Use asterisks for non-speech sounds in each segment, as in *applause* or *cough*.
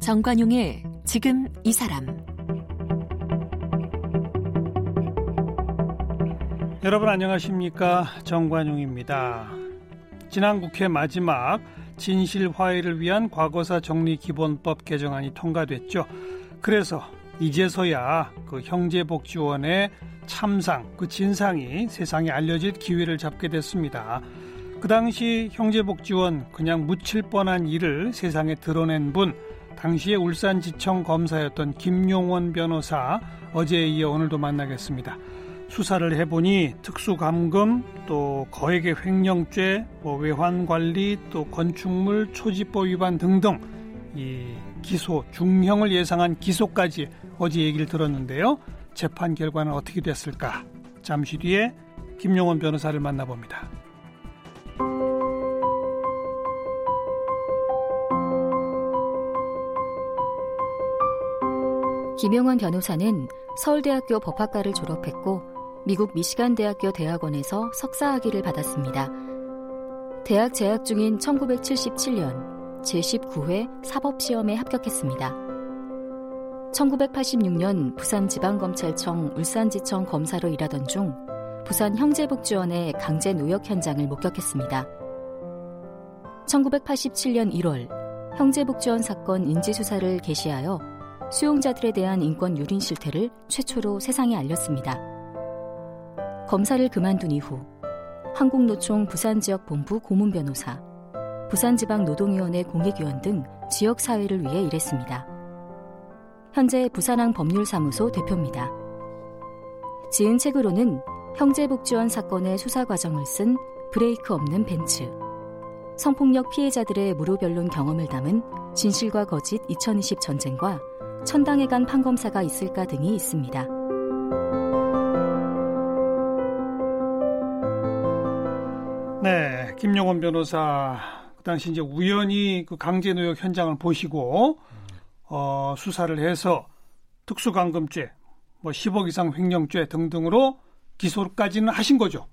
정관용의 지금 이 사람 여러분 안녕하십니까 정관용입니다. 지난 국회 마지막 진실 화해를 위한 과거사 정리 기본법 개정안이 통과됐죠. 그래서 이제서야 그 형제복지원의 참상, 그 진상이 세상에 알려질 기회를 잡게 됐습니다. 그 당시 형제복지원 그냥 묻힐 뻔한 일을 세상에 드러낸 분 당시의 울산지청 검사였던 김용원 변호사 어제에 이어 오늘도 만나겠습니다. 수사를 해보니 특수감금 또 거액의 횡령죄, 뭐 외환관리 또 건축물 초지법 위반 등등 이 기소 중형을 예상한 기소까지 어제 얘기를 들었는데요. 재판 결과는 어떻게 됐을까? 잠시 뒤에 김용원 변호사를 만나봅니다. 김용원 변호사는 서울대학교 법학과를 졸업했고 미국 미시간 대학교 대학원에서 석사학위를 받았습니다. 대학 재학 중인 1977년 제19회 사법시험에 합격했습니다. 1986년 부산지방검찰청 울산지청 검사로 일하던 중 부산 형제복지원의 강제 노역 현장을 목격했습니다. 1987년 1월 형제복지원 사건 인지수사를 개시하여 수용자들에 대한 인권 유린 실태를 최초로 세상에 알렸습니다. 검사를 그만둔 이후 한국노총 부산지역본부 고문변호사, 부산지방노동위원회 공익위원 등 지역사회를 위해 일했습니다. 현재 부산항 법률사무소 대표입니다. 지은 책으로는 형제복지원 사건의 수사 과정을 쓴 브레이크 없는 벤츠, 성폭력 피해자들의 무료변론 경험을 담은 진실과 거짓 2020 전쟁과 천당에 간 판검사가 있을까 등이 있습니다. 네, 김용원 변호사 그 당시 이제 우연히 그 강제 노역 현장을 보시고 어, 수사를 해서 특수감금죄, 뭐 10억 이상 횡령죄 등등으로 기소까지는 하신 거죠.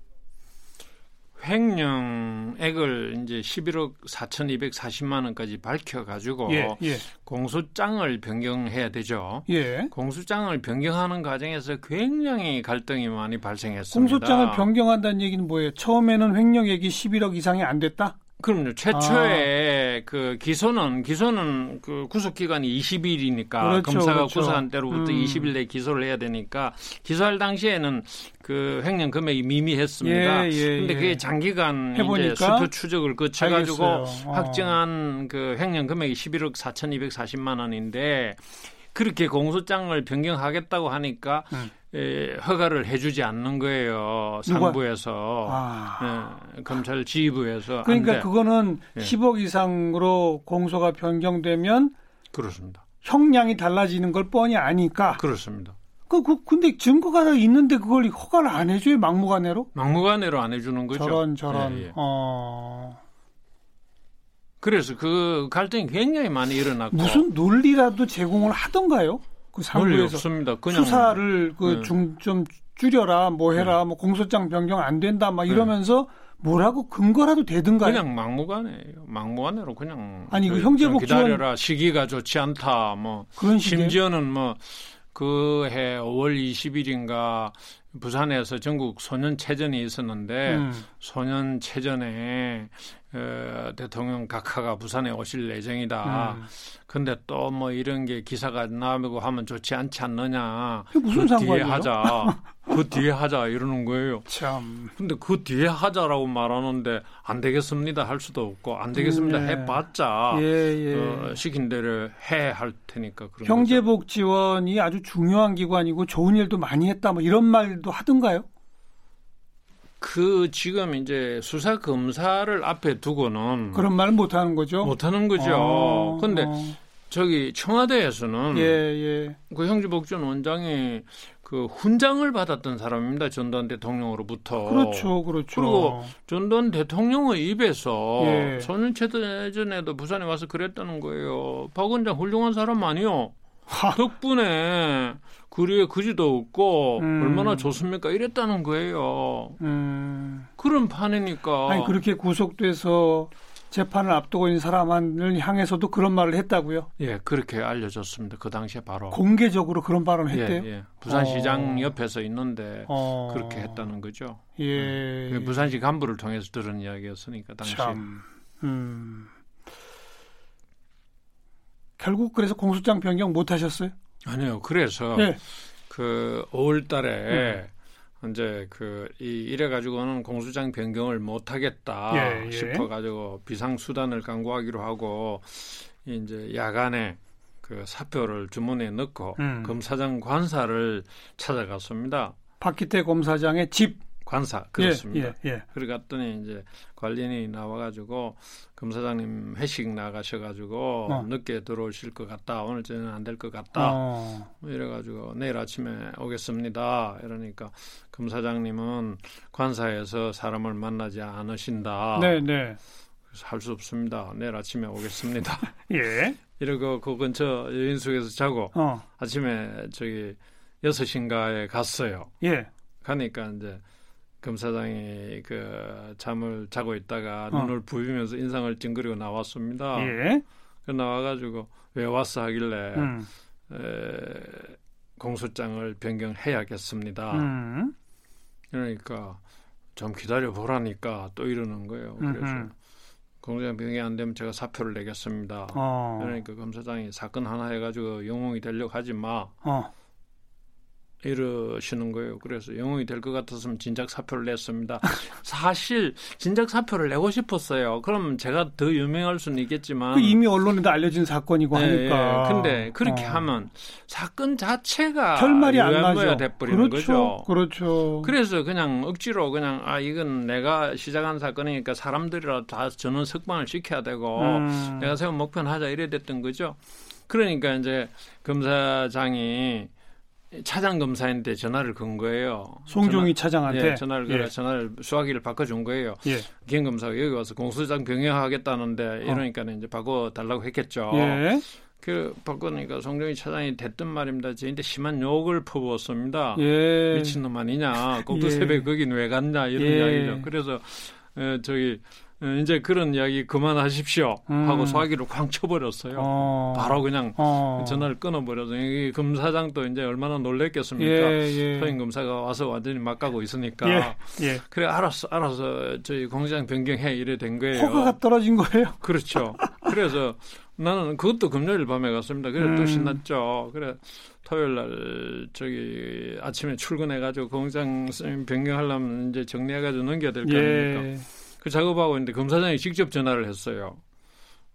횡령액을 이제 11억 4,240만 원까지 밝혀가지고 예, 예. 공소장을 변경해야 되죠. 예. 공소장을 변경하는 과정에서 굉장히 갈등이 많이 발생했습니다. 공소장을 변경한다는 얘기는 뭐예요? 처음에는 횡령액이 11억 이상이 안 됐다? 그럼요. 최초에 아. 그 기소는 기소는 그 구속 기간이 20일이니까 그렇죠, 검사가 그렇죠. 구속한 때로부터 음. 20일 내에 기소를 해야 되니까 기소할 당시에는 그 횡령 금액이 미미했습니다. 예, 예, 근데 그게 예. 장기간 해보니까? 이제 수표 추적을 거쳐 가지고 어. 확정한 그 횡령 금액이 11억 4,240만 원인데 그렇게 공소장을 변경하겠다고 하니까 음. 에, 허가를 해주지 않는 거예요. 상부에서 아. 예, 검찰 지휘부에서. 그러니까 그거는 예. 10억 이상으로 공소가 변경되면 그렇습니다. 형량이 달라지는 걸 뻔히 아니까. 그렇습니다. 그, 그 근데 증거가 있는데 그걸 허가를 안 해줘요 막무가내로? 막무가내로 안 해주는 거죠. 저런 저런. 예, 예. 어. 그래서 그 갈등이 굉장히 많이 일어났고 무슨 논리라도 제공을 하던가요? 그 상부에서 없습니다. 그냥 수사를 그중좀 네. 줄여라, 뭐 해라, 네. 뭐 공소장 변경 안 된다, 막 네. 이러면서 뭐라고 근거라도 되든가요? 그냥 막무가내예요. 막무가내로 그냥 아니 그, 그 형제복 기다려라 시기가 좋지 않다 뭐 그런 심지어는 뭐 그 해 5월 20일인가 부산에서 전국 소년 체전이 있었는데 음. 소년 체전에 어, 대통령 각하가 부산에 오실 예정이다. 음. 근데 또 뭐 이런 게 기사가 나오고 하면 좋지 않지 않느냐. 무슨 그 뒤에 하자. *laughs* 그 뒤에 하자 이러는 거예요. 참. 근데 그 뒤에 하자라고 말하는데 안 되겠습니다 할 수도 없고 안 되겠습니다 음, 네. 해봤자 예, 예. 어, 시킨 대로 해 할 테니까 그런 형제복지원이 아주 중요한 기관이고 좋은 일도 많이 했다 뭐 이런 말도 하던가요? 그 지금 이제 수사 검사를 앞에 두고는 그런 말 못 하는 거죠. 못 하는 거죠. 어, 근데 어. 저기 청와대에서는 예, 예. 그 형제복지원 원장이 그 훈장을 받았던 사람입니다. 전두환 대통령으로부터. 그렇죠, 그렇죠. 그리고 전두환 대통령의 입에서 예. 소년체전에도 부산에 와서 그랬다는 거예요. 박 원장 훌륭한 사람 아니요. 하. 덕분에 그리에 그지도 없고 음. 얼마나 좋습니까? 이랬다는 거예요. 음. 그런 판이니까. 아니 그렇게 구속돼서 재판을 앞두고 있는 사람을 향해서도 그런 말을 했다고요? 예, 그렇게 알려졌습니다. 그 당시에 바로 공개적으로 그런 발언을 예, 했대요. 예, 예. 부산시장 어. 옆에서 있는데 어. 그렇게 했다는 거죠. 예, 음. 부산시 간부를 통해서 들은 이야기였으니까 당시. 참. 음. 결국 그래서 공소장 변경 못 하셨어요? 아니요. 그래서 예. 그 5월 달에 음. 이제 그 이, 이래 가지고는 공소장 변경을 못 하겠다 예, 예. 싶어 가지고 비상 수단을 강구하기로 하고 이제 야간에 그 사표를 주문에 넣고 음. 검사장 관사를 찾아갔습니다. 박기태 검사장의 집 관사 그렇습니다. 예, 예, 예. 그래 갔더니 이제 관리인이 나와가지고 검사장님 회식 나가셔가지고 어. 늦게 들어오실 것 같다. 오늘 저녁 안될 것 같다. 어. 뭐 이래가지고 내일 아침에 오겠습니다. 이러니까 검사장님은 관사에서 사람을 만나지 않으신다. 네, 네. 그래서 할수 없습니다. 내일 아침에 오겠습니다. *laughs* 예. 이러고 그 근처 여인숙에서 자고 어. 아침에 저기 여섯 시인가에 갔어요. 예. 가니까 이제 검사장이 그 잠을 자고 있다가 어. 눈을 부비면서 인상을 찡그리고 나왔습니다. 예. 그 나와가지고 왜 왔어 하길래 음. 에, 공소장을 변경해야겠습니다. 음. 그러니까 좀 기다려 보라니까 또 이러는 거예요. 그래서 음흠. 공소장 변경이 안 되면 제가 사표를 내겠습니다. 어. 그러니까 검사장이 사건 하나 해가지고 영웅이 되려고 하지 마. 어. 이러시는 거예요. 그래서 영웅이 될 것 같았으면 진작 사표를 냈습니다. *laughs* 사실 진작 사표를 내고 싶었어요. 그럼 제가 더 유명할 수는 있겠지만 그 이미 언론에도 알려진 사건이고 네, 하니까. 예. 근데 그렇게 어. 하면 사건 자체가 결말이 안 나죠. 돼버리는 그렇죠. 거죠. 그렇죠. 그래서 그냥 억지로 그냥 아 이건 내가 시작한 사건이니까 사람들이라 다 저는 석방을 시켜야 되고 음. 내가 세운 목표는 하자 이래 됐던 거죠. 그러니까 이제 검사장이 차장 검사한테 전화를 건 거예요. 송종희 전화, 차장한테 예, 전화를 예. 전화를 수화기를 바꿔준 거예요. 예. 김 검사가 여기 와서 공소장 변경하겠다는데 어. 이러니까는 이제 바꿔 달라고 했겠죠. 예. 그 바꾸니까 송종희 차장이 됐던 말입니다. 저한테 심한 욕을 퍼부었습니다. 예. 미친놈 아니냐? 꼭두 예. 새벽 거긴 왜 갔냐 이런 예. 이야기죠. 그래서 에, 저기 예, 이제 그런 이야기 그만하십시오 하고 음. 소화기를 쾅 쳐버렸어요. 어. 바로 그냥 어. 전화를 끊어버려서 이 검사장도 이제 얼마나 놀랬겠습니까? 예, 예. 서인 검사가 와서 완전히 막 가고 있으니까 예, 예. 그래 알았어 알아서 저희 공장 변경해 이래 된 거예요. 허가가 떨어진 거예요? *laughs* 그렇죠. 그래서 나는 그것도 금요일 밤에 갔습니다. 그래 음. 또 신났죠. 그래 토요일 날 저기 아침에 출근해가지고 공장 변경하려면 이제 정리해가지고 넘겨야 될거 예. 아닙니까? 그 작업하고 있는데 검사장이 직접 전화를 했어요.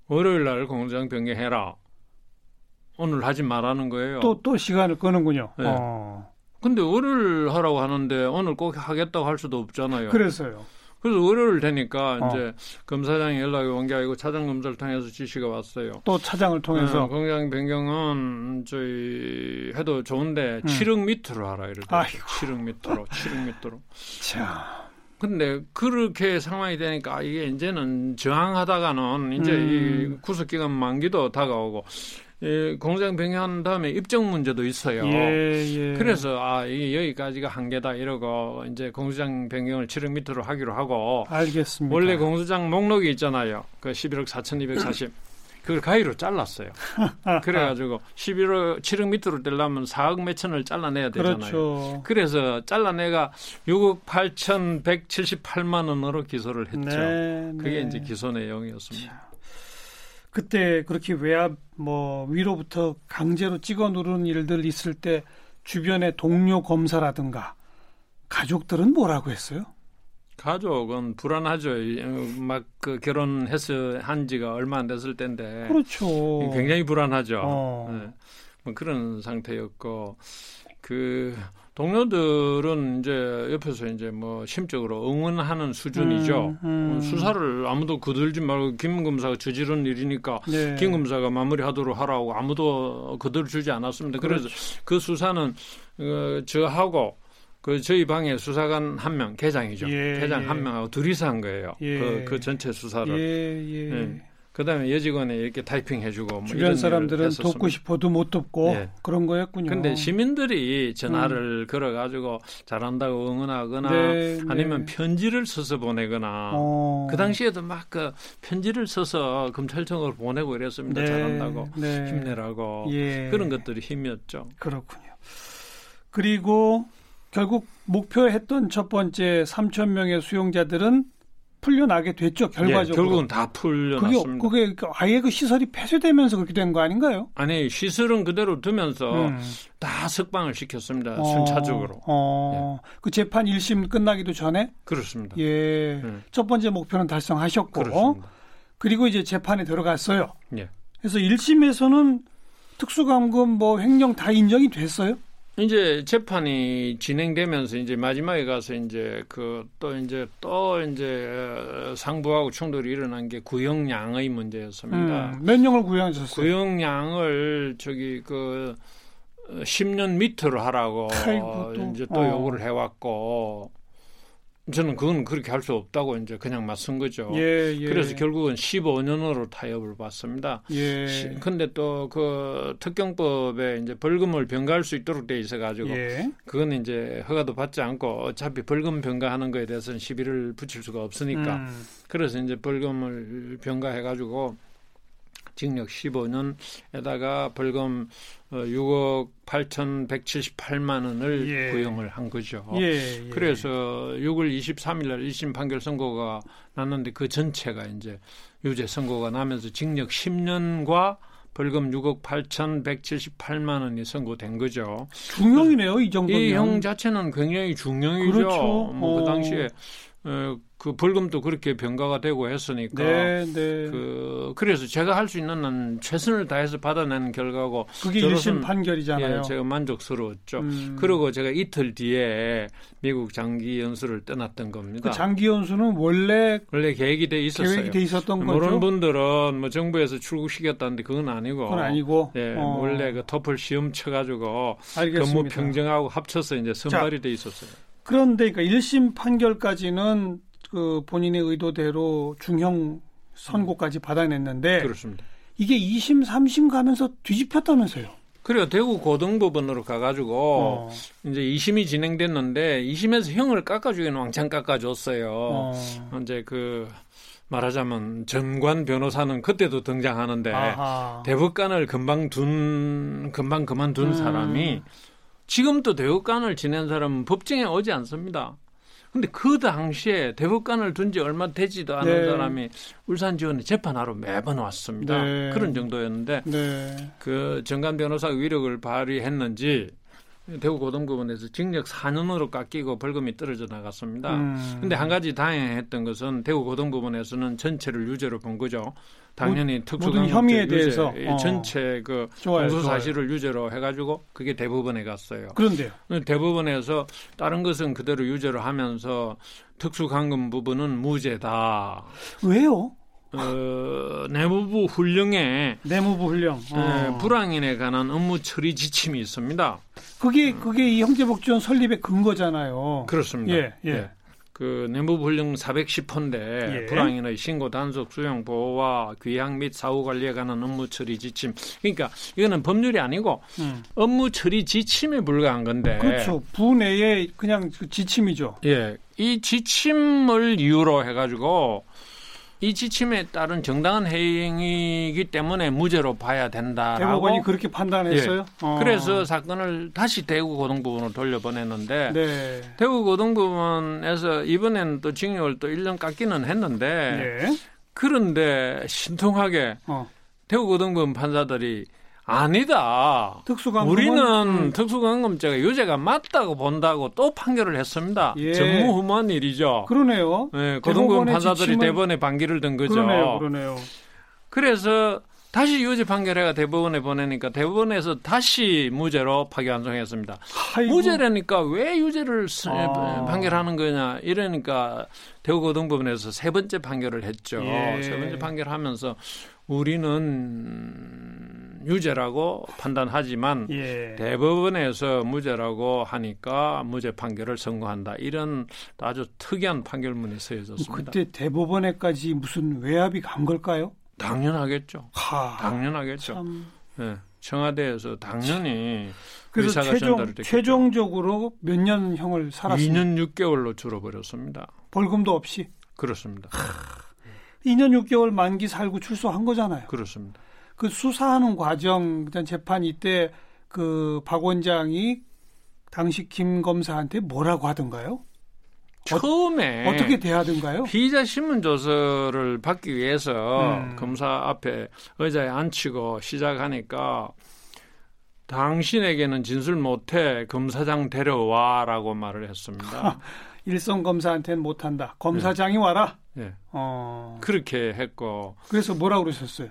월요일 날 공장 변경해라. 오늘 하지 말라는 거예요. 또, 또 시간을 끄는군요. 네. 어. 근데 월요일 하라고 하는데 오늘 꼭 하겠다고 할 수도 없잖아요. 그래서요. 그래서 월요일 되니까 어. 이제 검사장이 연락이 온 게 아니고 차장 검사를 통해서 지시가 왔어요. 또 차장을 통해서 네, 공장 변경은 저희 해도 좋은데 음. 7억 미터로 하라 이러더라고요. 아이고. 7억 미터로, 7억 미터로. 자. 근데 그렇게 상황이 되니까 이게 이제는 저항하다가는 이제 음. 이 구속 기간 만기도 다가오고 이 공장 변경한 다음에 입증 문제도 있어요. 예, 예. 그래서 아 이게 여기까지가 한계다 이러고 이제 공소장 변경을 7억 미터로 하기로 하고 알겠습니다. 원래 공소장 목록이 있잖아요. 그 11억 4,240. 그걸 가위로 잘랐어요. *laughs* 그래가지고 11억 7억 밑으로 되려면 4억 몇천을 잘라내야 되잖아요. 그렇죠. 그래서 잘라내가 6억 8천178만 원으로 기소를 했죠. 네, 그게 네. 이제 기소 내용이었습니다. 그때 그렇게 외압 뭐 위로부터 강제로 찍어 누르는 일들 있을 때 주변의 동료 검사라든가 가족들은 뭐라고 했어요? 가족은 불안하죠. 막 그 결혼해서 한 지가 얼마 안 됐을 때인데. 그렇죠. 굉장히 불안하죠. 어. 네. 뭐 그런 상태였고 그 동료들은 이제 옆에서 이제 뭐 심적으로 응원하는 수준이죠. 음, 음. 수사를 아무도 거들지 말고 김 검사가 저지른 일이니까 네. 김 검사가 마무리하도록 하라고 아무도 거들주지 않았습니다. 그렇죠. 그래서 그 수사는 어, 저하고 그 저희 방에 수사관 한 명, 계장이죠. 예, 계장 예. 한 명하고 둘이서 한 거예요. 예. 그, 그 전체 수사를. 예, 예. 예. 그다음에 여직원에 이렇게 타이핑 해주고 뭐 주변 사람들은 돕고 싶어도 못 돕고 네. 그런 거였군요. 근데 시민들이 전화를 음. 걸어가지고 잘한다고 응원하거나 네, 아니면 네. 편지를 써서 보내거나 어. 그 당시에도 막 그 편지를 써서 검찰청으로 보내고 이랬습니다. 네, 잘한다고 네. 힘내라고 예. 그런 것들이 힘이었죠. 그렇군요. 그리고 결국 목표했던 첫 번째 3천 명의 수용자들은 풀려나게 됐죠 결과적으로. 예, 결국은 다 풀려났습니다. 그게, 그게 아예 그 시설이 폐쇄되면서 그렇게 된 거 아닌가요? 아니 시설은 그대로 두면서 음. 다 석방을 시켰습니다. 어, 순차적으로. 어, 예. 그 재판 1심 끝나기도 전에. 그렇습니다. 예, 예. 첫 번째 목표는 달성하셨고. 그렇습니다. 그리고 이제 재판에 들어갔어요. 예. 그래서 1심에서는 특수감금 뭐 횡령 다 인정이 됐어요? 이제 재판이 진행되면서 이제 마지막에 가서 이제 그 또 이제 또 이제 상부하고 충돌이 일어난 게 구형량의 문제였습니다. 음, 몇 년을 구형하셨어요? 구형량을 저기 그 10년 밑으로 하라고 아이고, 또. 이제 또 어. 요구를 해왔고 저는 그건 그렇게 할 수 없다고 이제 그냥 맞선 거죠. 예, 예. 그래서 결국은 15년으로 타협을 받습니다. 예. 근데 또 그 특경법에 이제 벌금을 병가할 수 있도록 돼 있어 가지고 예. 그건 이제 허가도 받지 않고 어차피 벌금 병가하는 거에 대해서는 시비를 붙일 수가 없으니까 음. 그래서 이제 벌금을 병가해 가지고 징역 15년에다가 벌금 6억 8,178만 원을 예. 구형을 한 거죠. 예, 예. 그래서 6월 23일 날 1심 판결 선고가 났는데 그 전체가 이제 유죄 선고가 나면서 징역 10년과 벌금 6억 8,178만 원이 선고된 거죠. 중형이네요, 이 정도면. 이 형 자체는 굉장히 중형이죠. 그렇죠. 뭐그 어. 당시에 어, 그 벌금도 그렇게 병가가 되고 했으니까 네, 네. 그 그래서 제가 할 수 있는 한 최선을 다해서 받아낸 결과고 그게 1심 판결이잖아요. 예, 제가 만족스러웠죠. 음. 그리고 제가 이틀 뒤에 미국 장기 연수를 떠났던 겁니다. 그 장기 연수는 원래 원래 계획이 돼 있었어요. 계획이 돼 있었던 거죠. 모르는 분들은 뭐 정부에서 출국시켰다는데 그건 아니고 그건 아니고 예, 어. 원래 그 토플 시험 쳐가지고 근무 평정하고 합쳐서 이제 선발이 자, 돼 있었어요. 그런데 그러니까 1심 판결까지는 그 본인의 의도대로 중형 선고까지 받아냈는데 그렇습니다. 이게 2심, 3심 가면서 뒤집혔다면서요? 그래요. 대구 고등법원으로 가가지고 어. 이제 2심이 진행됐는데 2심에서 형을 깎아주기는 왕창 깎아줬어요. 어. 이제 그 말하자면 전관 변호사는 그때도 등장하는데 아하. 대법관을 금방 둔 금방 그만둔 음. 사람이 지금도 대법관을 지낸 사람은 법정에 오지 않습니다. 근데 그 당시에 대법관을 둔 지 얼마 되지도 않은 네. 사람이 울산 지원에 재판하러 매번 왔습니다. 네. 그런 정도였는데 네. 그 정관 변호사 위력을 발휘했는지 대구 고등법원에서 징역 4년으로 깎이고 벌금이 떨어져 나갔습니다. 음. 근데 한 가지 다행했던 것은 대구 고등법원에서는 전체를 유죄로 본 거죠. 당연히 특수강 혐의에 대해서 어. 전체 그 공소 사실을 유죄로 해가지고 그게 대법원에 갔어요. 그런데요. 대법원에서 다른 것은 그대로 유죄로 하면서 특수강금 부분은 무죄다. 왜요? 어, 내무부 훈령에 내무부 훈령 어. 에, 불황인에 관한 업무 처리 지침이 있습니다. 그게 그게 이 형제복지원 설립의 근거잖아요. 그렇습니다. 예, 예. 예. 그 내무불령 410호인데 예. 불황인의 신고 단속 수용 보호와 귀향 및 사후 관리에 관한 업무 처리 지침. 그러니까 이거는 법률이 아니고 음. 업무 처리 지침에 불과한 건데. 그렇죠. 부내의 그냥 그 지침이죠. 예. 이 지침을 이유로 해 가지고 이 지침에 따른 정당한 행위이기 때문에 무죄로 봐야 된다라고 대법원이 그렇게 판단했어요. 예. 어. 그래서 사건을 다시 대구 고등법원으로 돌려보냈는데 네. 대구 고등법원에서 이번에는 또 징역을 또 1년 깎기는 했는데 네. 그런데 신통하게 어. 대구 고등법원 판사들이 아니다. 특수강금 우리는 음. 특수강금죄가 유죄가 맞다고 본다고 또 판결을 했습니다. 예. 전무후무한 일이죠. 그러네요. 네, 고등법원 판사들이 지침을... 대법원에 반기를 든 거죠. 그러네요. 그러네요. 그래서 다시 유죄 판결해가 대법원에 보내니까 대법원에서 다시 무죄로 파기환송했습니다. 아이고. 무죄라니까 왜 유죄를 아. 판결하는 거냐 이러니까 대구고등법원에서 세 번째 판결을 했죠. 예. 세 번째 판결하면서 우리는 유죄라고 판단하지만 예. 대법원에서 무죄라고 하니까 무죄 판결을 선고한다. 이런 아주 특이한 판결문이 쓰여졌습니다. 그때 대법원에까지 무슨 외압이 간 걸까요? 당연하겠죠. 하, 당연하겠죠. 참... 네, 청와대에서 당연히 그래서 최종, 최종적으로 몇 년 형을 살았습니다. 2년 6개월로 줄어버렸습니다. 벌금도 없이? 그렇습니다. 하, 2년 6개월 만기 살고 출소한 거잖아요. 그렇습니다. 그 수사하는 과정, 일단 재판 이때 그 박 원장이 당시 김 검사한테 뭐라고 하던가요? 처음에 어, 떻게 대하던가요? 피의자 신문 조서를 받기 위해서 음. 검사 앞에 의자에 앉히고 시작하니까 당신에게는 진술 못해 검사장 데려와라고 말을 했습니다. *laughs* 일선 검사한테는 못한다. 검사장이 네. 와라. 네. 어. 그렇게 했고. 그래서 뭐라 고 그러셨어요?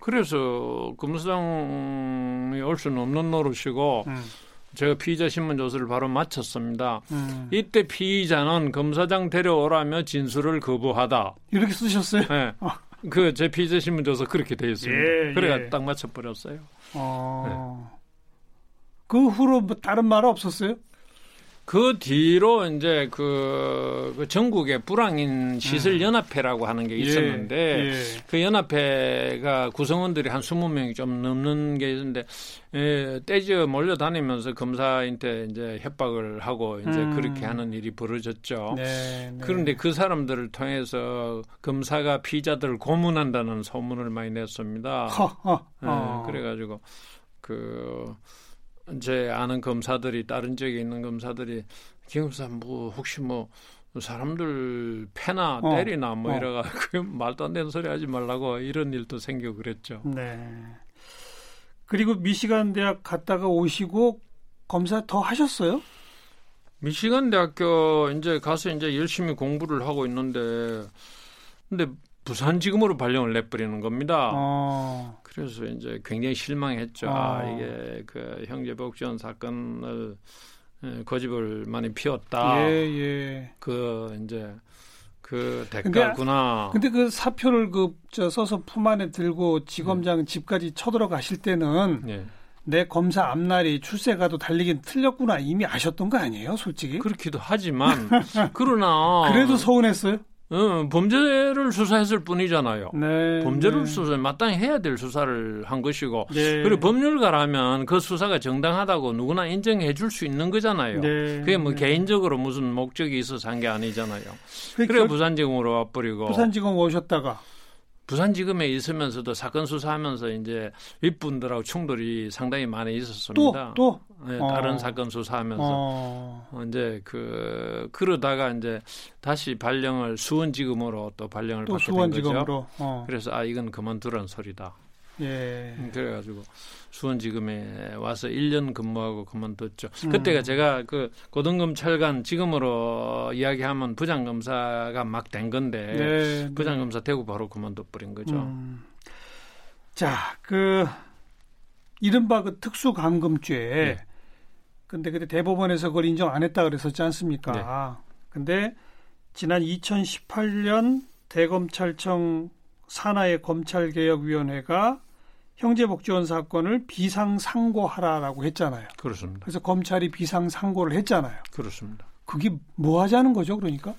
그래서 검사장이 올 수는 없는 노릇이고 음. 제가 피의자 신문 조사를 바로 마쳤습니다. 음. 이때 피의자는 검사장 데려오라며 진술을 거부하다. 이렇게 쓰셨어요? 네. 어. 그제 피의자 신문 조사 그렇게 돼 있습니다. 예, 그래가 예. 딱 맞춰버렸어요. 어. 네. 그 후로 뭐 다른 말 없었어요? 그 뒤로 이제 그, 그 전국의 불황인 시설 음. 연합회라고 하는 게 예, 있었는데 예, 예. 그 연합회가 구성원들이 한 20명이 좀 넘는 게 있는데 예, 떼지어 몰려다니면서 검사한테 이제 협박을 하고 이제 음. 그렇게 하는 일이 벌어졌죠. 네, 네. 그런데 그 사람들을 통해서 검사가 피자들을 고문한다는 소문을 많이 냈습니다. 허, 허. 예, 어. 그래가지고 그 제 아는 검사들이 다른 지역에 있는 검사들이 김검사 뭐 혹시 뭐 사람들 패나 어, 때리나 뭐 어. 이래가 그 *laughs* 말도 안 되는 소리 하지 말라고 이런 일도 생기고 그랬죠. 네. 그리고 미시간 대학 갔다가 오시고 검사 더 하셨어요? 미시간 대학교 이제 가서 이제 열심히 공부를 하고 있는데 근데 부산지검으로 발령을 내버리는 겁니다. 어. 그래서 이제 굉장히 실망했죠. 어. 아, 이게 그 형제복지원 사건을 예, 거집을 많이 피웠다. 예, 예. 그 이제 그 대가구나. 근데, 근데 그 사표를 그저 써서 품 안에 들고 지검장 네. 집까지 쳐들어가실 때는 네. 내 검사 앞날이 출세가도 달리긴 틀렸구나 이미 아셨던 거 아니에요, 솔직히? 그렇기도 하지만 그러나 *laughs* 그래도 서운했어요? 어, 범죄를 수사했을 뿐이잖아요. 네, 범죄를 네. 수사 마땅히 해야 될 수사를 한 것이고 네. 그리고 법률가라면 그 수사가 정당하다고 누구나 인정해 줄 수 있는 거잖아요. 네, 그게 뭐 네. 개인적으로 무슨 목적이 있어서 한 게 아니잖아요. 그래 부산지검으로 와버리고 부산지검 오셨다가 부산지검에 있으면서도 사건 수사하면서 이제 윗분들하고 충돌이 상당히 많이 있었습니다. 또, 또? 네, 다른 어. 사건 수사하면서 어. 어. 이제 그 그러다가 이제 다시 발령을 수원지검으로 또 발령을 또 받게 수원지검으로. 된 거죠. 어. 그래서 아 이건 그만두라는 소리다. 예. 음, 그래가지고 수원지검에 와서 1년 근무하고 그만뒀죠. 음. 그때가 제가 그 고등검찰관 지금으로 이야기하면 부장검사가 막 된 건데 네, 네. 부장검사 되고 바로 그만둬 버린 거죠. 음. 자, 그 이른바 그 특수감금죄. 네. 근데 그때 대법원에서 그걸 인정 안 했다 그랬었지 않습니까? 네. 근데 지난 2018년 대검찰청 산하의 검찰개혁위원회가 형제복지원 사건을 비상상고하라라고 했잖아요. 그렇습니다. 그래서 검찰이 비상상고를 했잖아요. 그렇습니다. 그게 뭐 하자는 거죠, 그러니까?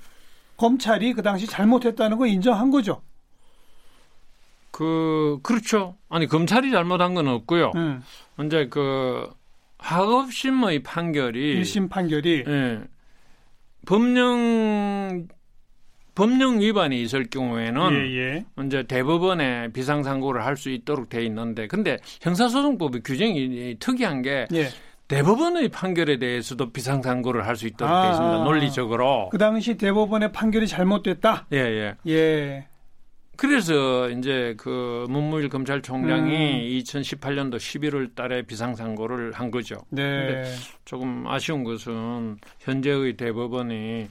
검찰이 그 당시 잘못했다는 거 인정한 거죠. 그 그렇죠. 아니 검찰이 잘못한 건 없고요. 음. 이제 그 하급심의 판결이 1심 판결이 예. 법령 법령 위반이 있을 경우에는 예, 예. 이제 대법원에 비상상고를 할 수 있도록 돼 있는데 근데 형사소송법의 규정이 특이한 게 예. 대법원의 판결에 대해서도 비상상고를 할 수 있도록 아, 돼 있습니다. 논리적으로. 그 당시 대법원의 판결이 잘못됐다. 예, 예. 예. 그래서 이제 그 문무일 검찰총장이 음. 2018년도 11월 달에 비상상고를 한 거죠. 네. 근데 조금 아쉬운 것은 현재의 대법원이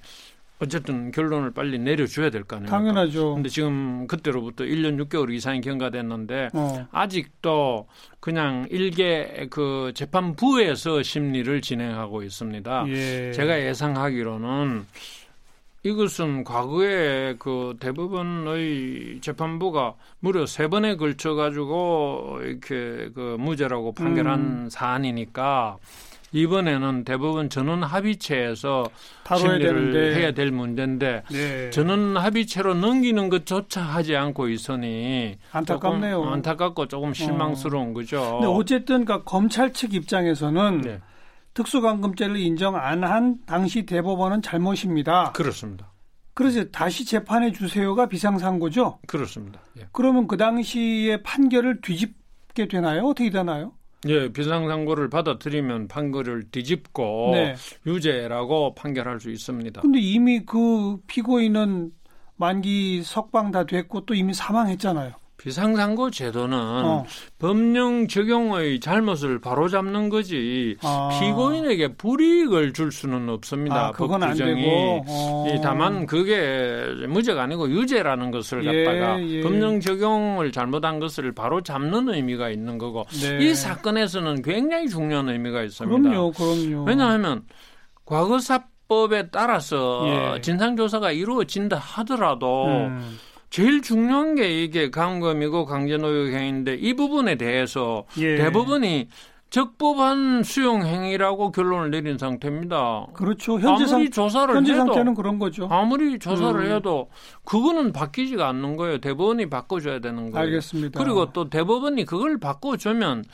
어쨌든 결론을 빨리 내려줘야 될 거 아닙니까? 당연하죠. 근데 지금 그때로부터 1년 6개월 이상이 경과됐는데 어. 아직도 그냥 일개 그 재판부에서 심리를 진행하고 있습니다. 예. 제가 예상하기로는 이것은 과거에 그 대법원의 재판부가 무려 세 번에 걸쳐 가지고 이렇게 그 무죄라고 판결한 음. 사안이니까 이번에는 대부분 전원 합의체에서 심리를 되는데. 해야 될 문제인데 네. 전원 합의체로 넘기는 것조차 하지 않고 있으니 안타깝네요. 안타깝고 조금 실망스러운 어. 거죠. 근데 어쨌든 그러니까 검찰 측 입장에서는 네. 특수감금죄를 인정 안 한 당시 대법원은 잘못입니다. 그렇습니다. 그래서 다시 재판해 주세요가 비상상고죠. 그렇습니다. 예. 그러면 그 당시의 판결을 뒤집게 되나요? 어떻게 되나요? 예, 비상상고를 받아들이면 판결을 뒤집고 네. 유죄라고 판결할 수 있습니다. 근데 이미 그 피고인은 만기 석방 다 됐고 또 이미 사망했잖아요. 비상상고 제도는 어. 법령 적용의 잘못을 바로잡는 거지 아. 피고인에게 불이익을 줄 수는 없습니다. 아, 법 규정이 어. 다만 그게 무죄가 아니고 유죄라는 것을 예, 갖다가 예. 법령 적용을 잘못한 것을 바로잡는 의미가 있는 거고 네. 이 사건에서는 굉장히 중요한 의미가 있습니다. 그럼요, 그럼요. 왜냐하면 과거사법에 따라서 예. 진상조사가 이루어진다 하더라도 음. 제일 중요한 게 이게 강금이고 강제노역 행위인데 이 부분에 대해서 예. 대부분이 적법한 수용 행위라고 결론을 내린 상태입니다. 그렇죠. 현재 아무리 상, 조사를 현재 해도 상태는 그런 거죠. 아무리 조사를 음. 해도 그거는 바뀌지가 않는 거예요. 대법원이 바꿔줘야 되는 거예요. 알겠습니다. 그리고 또 대법원이 그걸 바꿔주면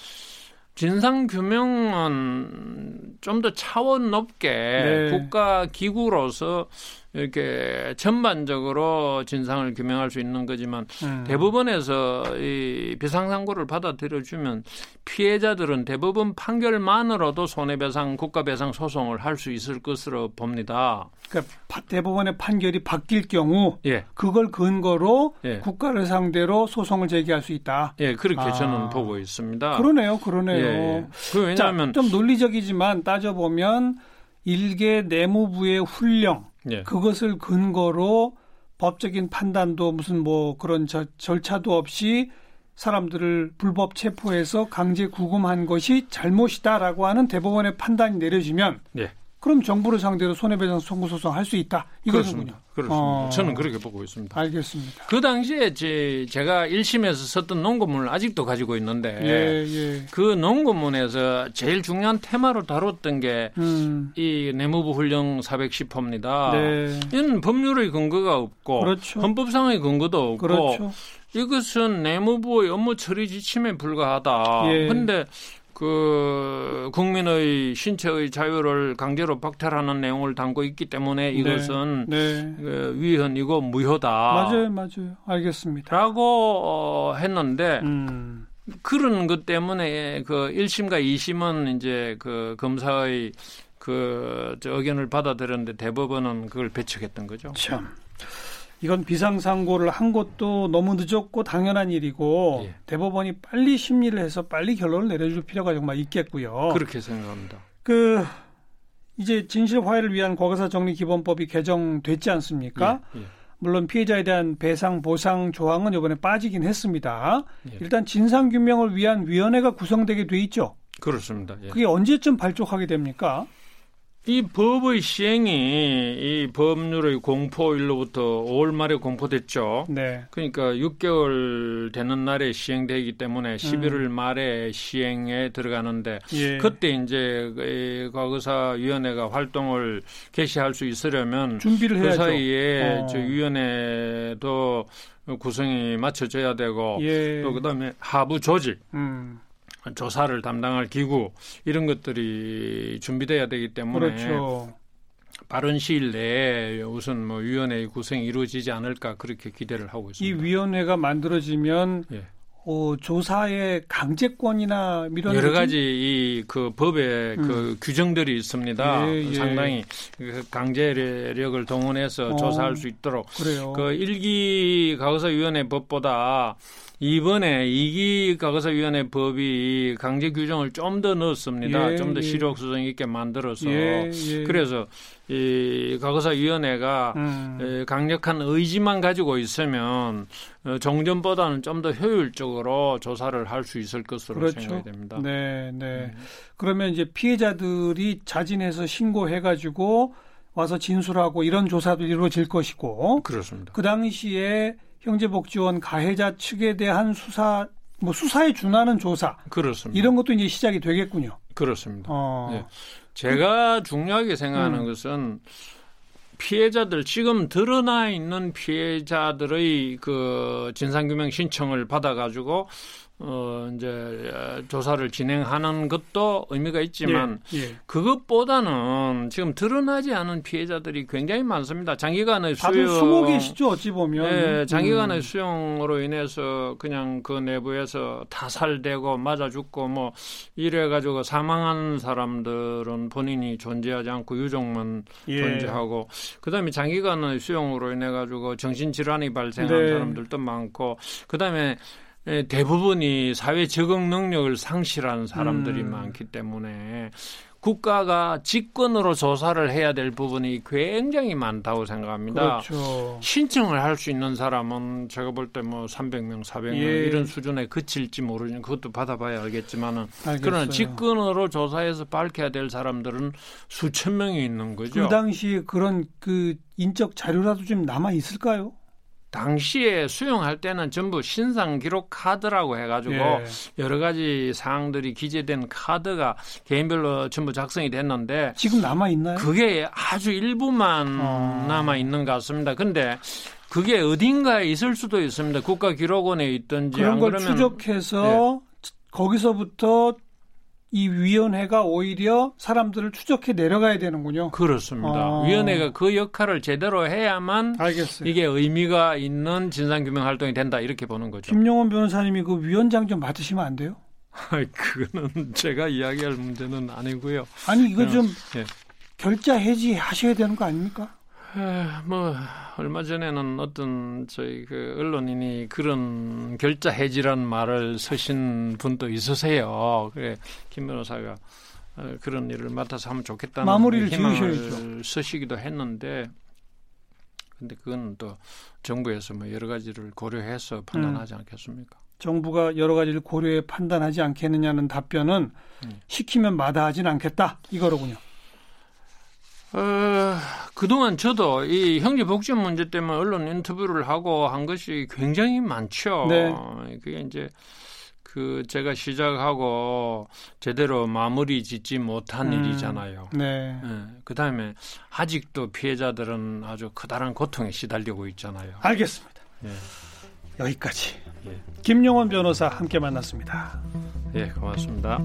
진상 규명은 좀 더 차원 높게 네. 국가 기구로서 이렇게 전반적으로 진상을 규명할 수 있는 거지만 음. 대부분에서 이 비상상고를 받아들여 주면 피해자들은 대부분 판결만으로도 손해배상 국가배상 소송을 할 수 있을 것으로 봅니다. 그러니까 대법원의 판결이 바뀔 경우 예. 그걸 근거로 예. 국가를 상대로 소송을 제기할 수 있다. 예, 그렇게 아. 저는 보고 있습니다. 그러네요, 그러네요. 예. 그 왜냐하면 자, 좀 논리적이지만 따져 보면 일개 내무부의 훈령 예. 그것을 근거로 법적인 판단도 무슨 뭐 그런 저, 절차도 없이 사람들을 불법 체포해서 강제 구금한 것이 잘못이다라고 하는 대법원의 판단이 내려지면 예. 그럼 정부를 상대로 손해배상 청구 소송 할 수 있다. 이거군요. 그렇습니다. 어. 저는 그렇게 보고 있습니다. 알겠습니다. 그 당시에 제, 제가 1심에서 썼던 논문을 아직도 가지고 있는데 예, 예. 그 논문에서 제일 중요한 테마로 다뤘던 게이 음. 내무부 훈령 410호입니다. 네. 이는 법률의 근거가 없고 그렇죠. 헌법상의 근거도 없고 그렇죠. 이것은 내무부의 업무 처리 지침에 불과하다. 그런데 예. 그 국민의 신체의 자유를 강제로 박탈하는 내용을 담고 있기 때문에 네. 이것은 네, 네. 그 위헌이고 무효다. 맞아요, 맞아요. 알겠습니다. 라고 어, 했는데 음. 그런 것 때문에 그 1심과 2심은 이제 그 검사의 그 의견을 받아들였는데 대법원은 그걸 배척했던 거죠. 참. 이건 비상상고를 한 것도 너무 늦었고 당연한 일이고 예. 대법원이 빨리 심리를 해서 빨리 결론을 내려줄 필요가 정말 있겠고요. 그렇게 생각합니다. 그 이제 진실 화해를 위한 과거사 정리 기본법이 개정됐지 않습니까? 예. 예. 물론 피해자에 대한 배상 보상 조항은 이번에 빠지긴 했습니다. 예. 일단 진상 규명을 위한 위원회가 구성되게 돼 있죠. 그렇습니다. 예. 그게 언제쯤 발족하게 됩니까? 이 법의 시행이 이 법률의 공포일로부터 5월 말에 공포됐죠. 네. 그러니까 6개월 되는 날에 시행되기 때문에 11월 음. 말에 시행에 들어가는데 예. 그때 이제 과거사위원회가 활동을 개시할 수 있으려면 준비를 그 해야죠. 사이에 어. 저 위원회도 구성이 맞춰져야 되고 예. 또 그다음에 하부 조직 음. 조사를 담당할 기구 이런 것들이 준비돼야 되기 때문에 그렇죠. 빠른 시일 내에 우선 뭐 위원회 구성이 이루어지지 않을까 그렇게 기대를 하고 있습니다. 이 위원회가 만들어지면 예. 어, 조사의 강제권이나 이런 여러 가지 이 그 법에 그 음. 그 규정들이 있습니다. 예, 예. 상당히 그 강제력을 동원해서 어, 조사할 수 있도록 그래요. 그 일기 과거사위원회 법보다 이번에 이기 과거사위원회 법이 강제 규정을 좀 더 넣었습니다. 예, 좀더 예. 실효 수정 있게 만들어서 예, 예. 그래서 이 과거사위원회가 음. 강력한 의지만 가지고 있으면 어, 정전보다는 좀 더 효율적으로 조사를 할 수 있을 것으로 그렇죠. 생각이 됩니다. 네, 네. 음. 그러면 이제 피해자들이 자진해서 신고해가지고 와서 진술하고 이런 조사도 이루어질 것이고 그렇습니다. 그 당시에 형제복지원 가해자 측에 대한 수사 뭐 수사에 준하는 조사 그렇습니다. 이런 것도 이제 시작이 되겠군요. 그렇습니다. 어. 네. 제가 중요하게 생각하는 음. 것은 피해자들 지금 드러나 있는 피해자들의 그 진상규명 신청을 받아가지고 어 이제 조사를 진행하는 것도 의미가 있지만 예, 예. 그것보다는 지금 드러나지 않은 피해자들이 굉장히 많습니다. 장기간의 수용 계시죠 어찌 보면 예, 장기간의 음. 수용으로 인해서 그냥 그 내부에서 타살되고 맞아 죽고 뭐 이래 가지고 사망한 사람들은 본인이 존재하지 않고 유족만 예. 존재하고 그다음에 장기간의 수용으로 인해 가지고 정신 질환이 발생한 네. 사람들도 많고 그다음에 예, 대부분이 사회 적응 능력을 상실한 사람들이 음. 많기 때문에 국가가 직권으로 조사를 해야 될 부분이 굉장히 많다고 생각합니다. 그렇죠. 신청을 할 수 있는 사람은 제가 볼 때 뭐 300명, 400명 예. 이런 수준에 그칠지 모르는 그것도 받아봐야 알겠지만은 그러나 직권으로 조사해서 밝혀야 될 사람들은 수천 명이 있는 거죠. 그 당시 그런 그 인적 자료라도 좀 남아 있을까요? 당시에 수용할 때는 전부 신상 기록 카드라고 해가지고 예. 여러 가지 사항들이 기재된 카드가 개인별로 전부 작성이 됐는데 지금 남아 있나요? 그게 아주 일부만 어. 남아 있는 것 같습니다. 근데 그게 어딘가에 있을 수도 있습니다. 국가기록원에 있든지 그런 걸 추적해서 네. 거기서부터 이 위원회가 오히려 사람들을 추적해 내려가야 되는군요. 그렇습니다. 아. 위원회가 그 역할을 제대로 해야만 알겠어요. 이게 의미가 있는 진상규명 활동이 된다 이렇게 보는 거죠. 김용원 변호사님이 그 위원장 좀 맡으시면 안 돼요? 그거는 *laughs* 제가 이야기할 문제는 아니고요. 아니 이거 좀 네. 결자 해지 하셔야 되는 거 아닙니까? 뭐 얼마 전에는 어떤 저희 그 언론인이 그런 결자 해지란 말을 쓰신 분도 있으세요. 그래 김 변호사가 어, 그런 일을 맡아서 하면 좋겠다는 마무리를 지으셔야죠. 쓰시기도 했는데 근데 그건 또 정부에서 뭐 여러 가지를 고려해서 판단하지 음. 않겠습니까? 정부가 여러 가지를 고려해 판단하지 않겠느냐는 답변은 음. 시키면 마다하진 않겠다 이거로군요. 어, 그동안 저도 이 형제 복지 문제 때문에 언론 인터뷰를 하고 한 것이 굉장히 많죠. 네. 그게 이제 그 제가 시작하고 제대로 마무리 짓지 못한 음, 일이잖아요. 네. 네. 그다음에 아직도 피해자들은 아주 커다란 고통에 시달리고 있잖아요. 알겠습니다. 예. 여기까지. 예. 김용원 변호사 함께 만났습니다. 예, 고맙습니다.